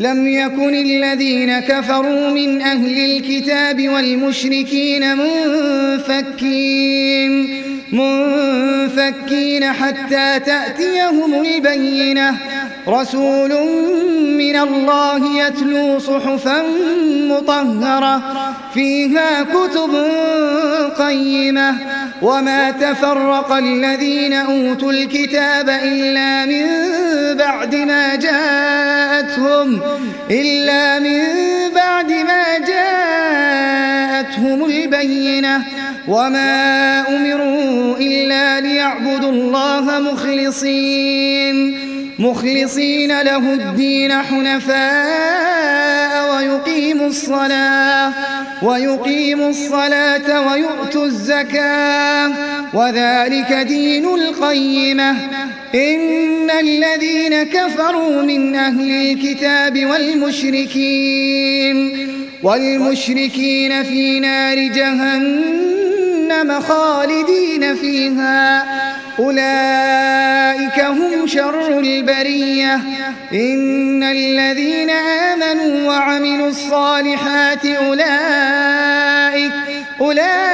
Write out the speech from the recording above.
لم يكن الذين كفروا من أهل الكتاب والمشركين منفكين منفكين حتى تأتيهم البينة. رسول من الله يتلو صحفا مطهرة فيها كتب قيمة. وما تفرق الذين أوتوا الكتاب إلا من بعد ما جاءتهم إلا من بعد ما جاءتهم البينة وما أمروا إلا ليعبدوا الله مخلصين مخلصين له الدين حنفاء ويقيموا الصلاة ويقيموا الصلاة ويؤتوا الزكاة وذلك دين القيمة. إن الذين كفروا من أهل الكتاب والمشركين والمشركين في نار جهنم خالدين فيها. أولئك هم شر البرية. إن الذين آمنوا وعملوا الصالحات أولئك أولئك